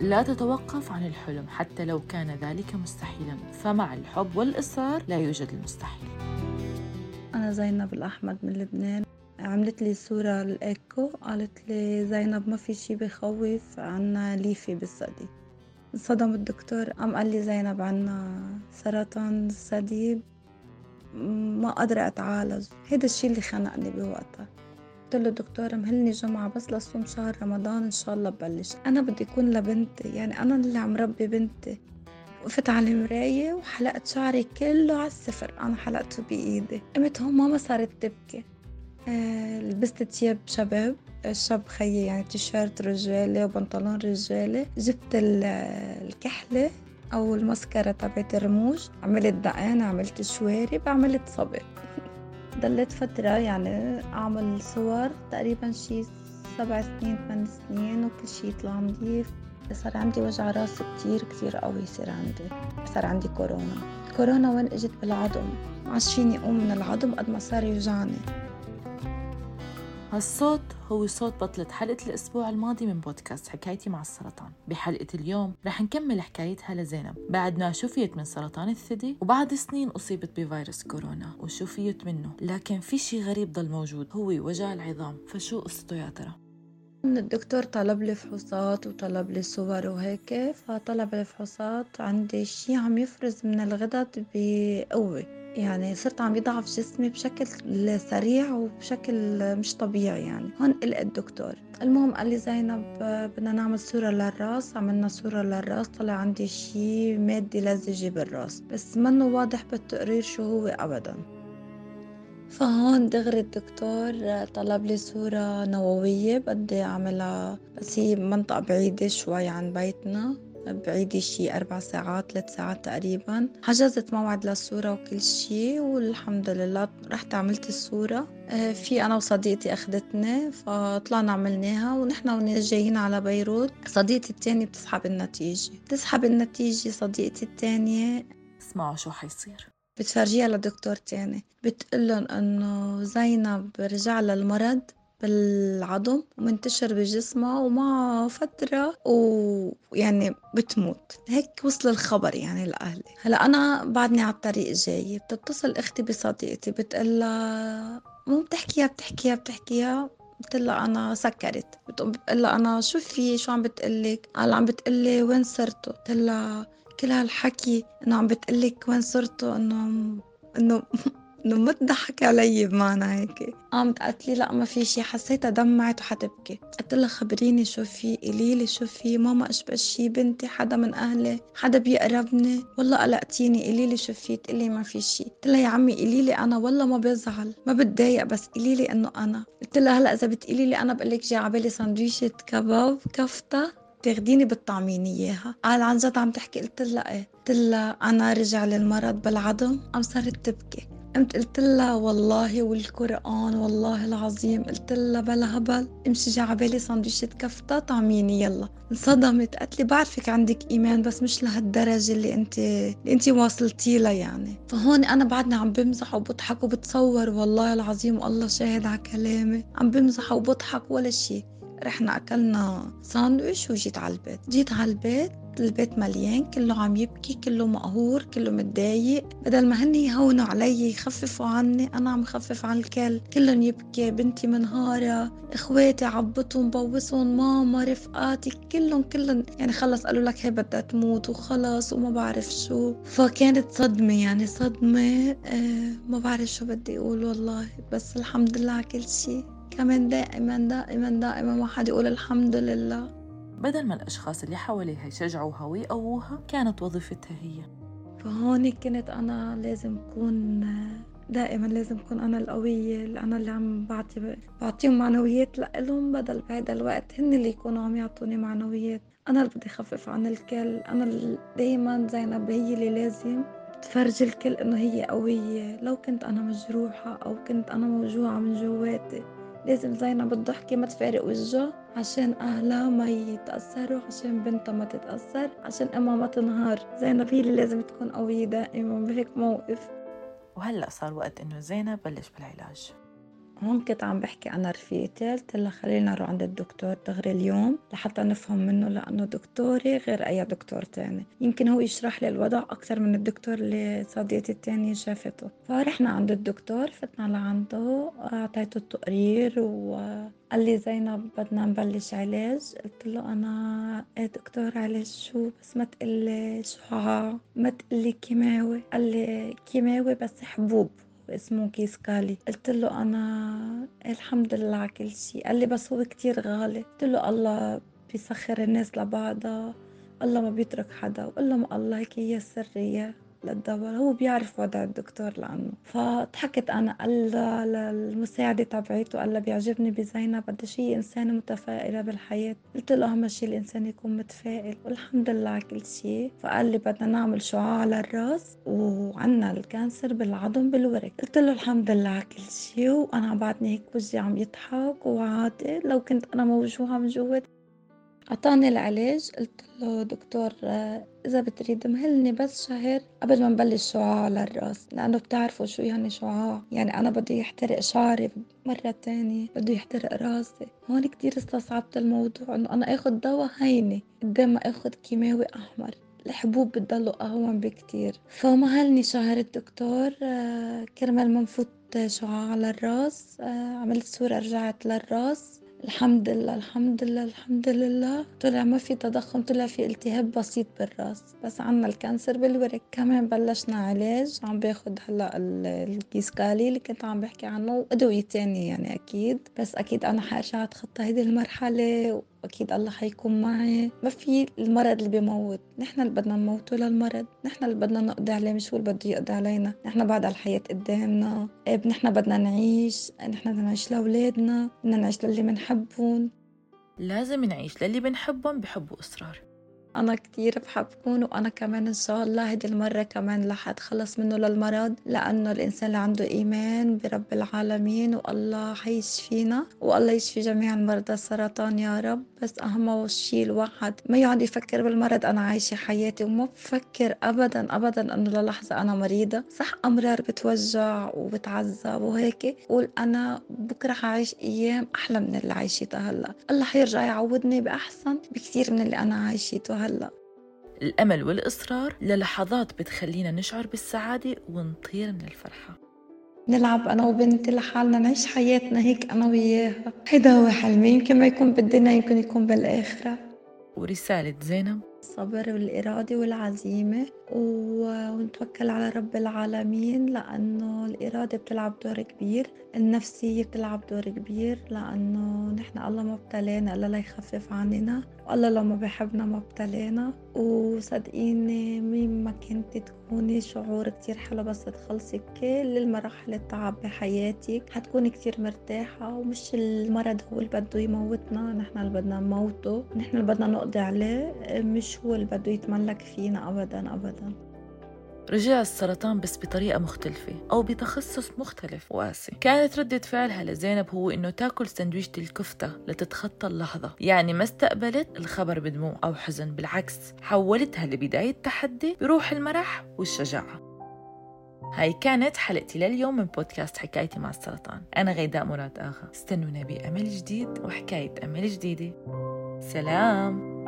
لا تتوقف عن الحلم حتى لو كان ذلك مستحيلا. فمع الحب والإصرار لا يوجد المستحيل. أنا زينب الأحمد من لبنان. عملت لي صورة الإيكو قالت لي زينب ما في شي بخوف عنا ليفي بالثدي انصدم الدكتور قام قال لي زينب عنا سرطان الثدي ما قادرة أتعالج. هيدا الشي اللي خنقني بوقتها. قلت له دكتور مهلني جمعة بس لصوم شهر رمضان إن شاء الله ببلش. أنا بدي أكون لبنتي يعني أنا اللي عم ربي بنتي وقفت على المراية وحلقت شعري كله على الصفر أنا حلقته بإيدي. قمت هون ماما صارت تبكي. آه لبست تياب شباب الشاب خيي يعني تيشيرت رجالي وبنطلون رجالي. جبت الكحلة أو المسكرة تبعت الرموش. عملت دقان عملت شوارب عملت صبر ضليت فترة يعني أعمل صور تقريبا شي سبع سنين ثمان سنين وكل شي يطلع نظيف صار عندي وجع راس كتير كتير قوي يصير عندي. صار عندي كورونا. كورونا وين إجت بالعظم. عاش فيني اقوم من العظم قد ما صار يوجعني. هالصوت هو صوت بطلة حلقة الأسبوع الماضي من بودكاست حكايتي مع السرطان. بحلقة اليوم رح نكمل حكايتها لزينب. بعد ما شفيت من سرطان الثدي وبعد سنين أصيبت بفيروس كورونا وشفيت منه. لكن في شي غريب ضل موجود هو وجع العظام. فشو قصته يا ترى؟ الدكتور طلب لي فحوصات وطلب لي صور وهيك فطلب الفحوصات. عندي شي عم يفرز من الغدد بقوة. يعني صرت عم يضعف جسمي بشكل سريع وبشكل مش طبيعي يعني. هون قلق الدكتور. المهم قال لي زينب بدنا نعمل صورة للراس. عملنا صورة للراس. طلع عندي شي مادة لزجة بالراس بس منه واضح بالتقرير شو هو أبدا. فهون دغري الدكتور طلب لي صورة نووية. بدي أعملها بس هي منطقة بعيدة شوي عن بيتنا. بعيدة شي أربع ساعات ثلاث ساعات تقريبا. حجزت موعد للصورة وكل شي والحمد لله رحت عملت الصورة. آه، في أنا وصديقتي أخذتني فطلعنا عملناها ونحن جايين على بيروت. صديقتي التانية بتسحب النتيجة. بتسحب النتيجة صديقتي التانية. اسمعوا شو حيصير. بتفرجيها لدكتور تاني. بتقلن إنه زينب رجع لها المرض بالعظم ومنتشر بجسمها ومع فترة ويعني بتموت. هيك وصل الخبر يعني لأهلي. هلا أنا بعدني على الطريق جاي بتتصل أختي بصديقتي بتقلها مو بتحكيها بتحكيها بتحكيها. قلت أنا سكرت. بتقوم أنا شو في؟ شو عم بتقلك؟ قال عم بتقلي وين صرتوا؟ قلت كل هالحكي إنه عم بتقلك وين صرتوا؟ إنه إنه إنه ما تضحك علي بمعنى هيك. قامت قالت لي لا ما في شي. حسيتها دمعت وحتبكي قلت لها خبريني شو في قولي لي شو في. ماما أشبه شي بنتي حدا من أهلي حدا بيقربني. والله قلقتيني قولي لي شو في. تقلي ما في شي. قلت لها يا عمي قولي لي أنا. والله ما بزعل ما بتضايق بس قولي لي إنه أنا. قلت لها هلا إذا بتقولي لي أنا بقول لك جي على بالي سندويشه كباب كفتة تاخديني بتطعميني إياها. قال عن جد عم تحكي؟ قلت لها إيه؟ قلت لها أنا رجع لي المرض بالعظم قام صارت تبكي. قمت قلت لها والله والقرآن والله العظيم قلت لها بلا هبل امشي جا عبالي سندويشة كفتة طعميني يلا. انصدمت. قالت لي بعرفك عندك إيمان بس مش لهالدرجة اللي انت اللي أنت واصلتي لها يعني. فهون أنا بعدني عم بمزح وبضحك وبتصور والله العظيم والله شاهد على كلامي. عم بمزح وبضحك ولا شيء رحنا أكلنا ساندويش وجيت على البيت. جيت على البيت البيت مليان كله عم يبكي كله مقهور كله متضايق. بدل ما هن يهونوا علي يخففوا عني أنا عم خفف عن الكل. كلهم يبكي بنتي منهارة إخواتي عبطهم بوسهم ماما رفقاتي كلهم كلهم. يعني خلص قالوا لك هي بدها تموت وخلص وما بعرف شو. فكانت صدمة يعني صدمة آه ما بعرف شو بدي أقول والله. بس الحمد لله على كل شيء كمان دائما دائما دائما ما حد يقول الحمد لله. بدل ما الأشخاص اللي حواليها يشجعوها ويقووها كانت وظيفتها هي. فهون كنت أنا لازم أكون دائما لازم أكون أنا القوية اللي أنا اللي عم بعطي بعطيهم معنويات لإلهم بدل بهذا الوقت. هن اللي يكونوا عم يعطوني معنويات. أنا اللي بدي أخفف عن الكل. أنا دايما زينب هي اللي لازم تفرجي الكل إنه هي قوية. لو كنت أنا مجروحة أو كنت أنا موجوعة من جواتي لازم زينب الضحكة ما تفارق وجهها عشان أهلها ما يتأثروا عشان بنتها ما تتأثر عشان أمها ما تنهار. زينب هي اللي لازم تكون قوية دائما بهيك موقف. وهلأ صار وقت إنه زينب بلش بالعلاج. هون كنت عم بحكي أنا رفيقتي قلت لها خلينا نروح عند الدكتور دغري اليوم لحتى نفهم منه لأنه دكتوري غير أي دكتور تاني. يمكن هو يشرح لي الوضع أكثر من الدكتور اللي صديقتي التانية شافته. فرحنا عند الدكتور فتنا لعنده أعطيته التقرير وقال لي زينب بدنا نبلش علاج. قلت له أنا إيه دكتور علاج شو؟ بس ما تقلي شعاع ما تقلي كيماوي. قال لي كيماوي بس حبوب. اسمه Kisqali. قلت له أنا الحمد لله على كل شيء. قال لي بس هو كتير غالي. قلت له الله بيسخر الناس لبعضها. الله ما بيترك حدا. وقال له الله هيك هي السيرة. للدواء هو بيعرف وضع الدكتور لأنه. فضحكت أنا قال للمساعدة تبعيته قال بيعجبني بزينب قديش هي إنسانة متفائلة بالحياة. قلت له أهم شيء الإنسان يكون متفائل. والحمد لله على كل شيء فقال لي بدنا نعمل شعاع على الرأس وعنا ال cancer بالعظم بالورك قلت له الحمد لله على كل شيء وأنا بعدني هيك وجهي عم يضحك وعادي لو كنت أنا موجوعة من جوات عطاني العلاج قلت له دكتور إذا بتريد مهلني بس شهر قبل ما نبلش شعاع على الرأس لأنه بتعرفوا شو يعني شعاع يعني أنا بده يحترق شعري مرة تانية بده يحترق رأسي. هون كتير استصعبت الموضوع إنه أنا آخد دواء هينة قدام ما آخد كيماوي أحمر الحبوب بتضلوا أهون بكتير. فمهلني شهر الدكتور كرمال ما نفوت شعاع على الرأس عملت صورة رجعت للرأس. الحمد لله الحمد لله الحمد لله. طلع ما في تضخم طلع في التهاب بسيط بالرأس. بس عنا ال cancer بالورك. كمان بلشنا علاج. عم باخد هلأ ال Kisqali اللي كنت عم بحكي عنه وأدوية تانية يعني أكيد. بس أكيد أنا حارجع اتخطى هيدي المرحلة واكيد الله حيكون معي. ما في المرض اللي بيموت. نحن اللي بدنا نموته للمرض نحن اللي بدنا نقضي عليه مش هو اللي بده يقضي علينا. نحن بعد الحياة قدامنا. إيه، نحن بدنا نعيش. نحن بدنا نعيش لأولادنا. بدنا نعيش للي بنحبهم. لازم نعيش للي بنحبهم بحبوا إصرار أنا كتير بحبكم وأنا كمان إن شاء الله هيدي المرة كمان رح أتخلص منه للمرض لأنه الإنسان اللي عنده إيمان برب العالمين والله حيشفينا والله يشفي جميع المرضى السرطان يا رب. بس أهم شيء الواحد ما يقعد يفكر بالمرض أنا عايشة حياتي وما بفكر أبدا أبدا إنه للحظة أنا مريضة. صح أمرار بتوجع وبتعذب وهيك قول أنا بكرة حعيش أيام أحلى من اللي عايشتها هلأ. الله حيرجع يعوضني بأحسن بكثير من اللي أنا عايشته. هلا. الأمل والإصرار للحظات بتخلينا نشعر بالسعادة ونطير من الفرحة. نلعب أنا وبنتي لحالنا نعيش حياتنا هيك أنا وياها. هيدا هو حلمي يمكن ما يكون بالدنيا يمكن يكون بالآخرة. ورسالة زينب الصبر والإرادة والعزيمة ونتوكل على رب العالمين لأنه الإرادة بتلعب دور كبير النفسية بتلعب دور كبير لأنه نحن الله ما ابتلانا إلا ليخفف عننا والله لو ما بحبنا ما ابتلانا وصدقيني مين ما كنت تكوني شعور كتير حلو بس تخلصي كل المراحل التعب بحياتك حتكوني كتير مرتاحة. ومش المرض هو اللي بده يموتنا نحن اللي بدنا نموته نحن اللي بدنا نقضي عليه مش هو اللي بده يتملك فينا أبدا أبدا؟ رجع السرطان بس بطريقة مختلفة أو بتخصص مختلف وقاسي كانت ردة فعلها لزينب هو إنه تاكل سندويشة الكفتة لتتخطى اللحظة. يعني ما استقبلت الخبر بدموع أو حزن بالعكس حولتها لبداية تحدي بروح المرح والشجاعة. هاي كانت حلقتي لليوم من بودكاست حكايتي مع السرطان. أنا غيداء مراد آغا. استنونا بأمل جديد وحكاية أمل جديدة. سلام.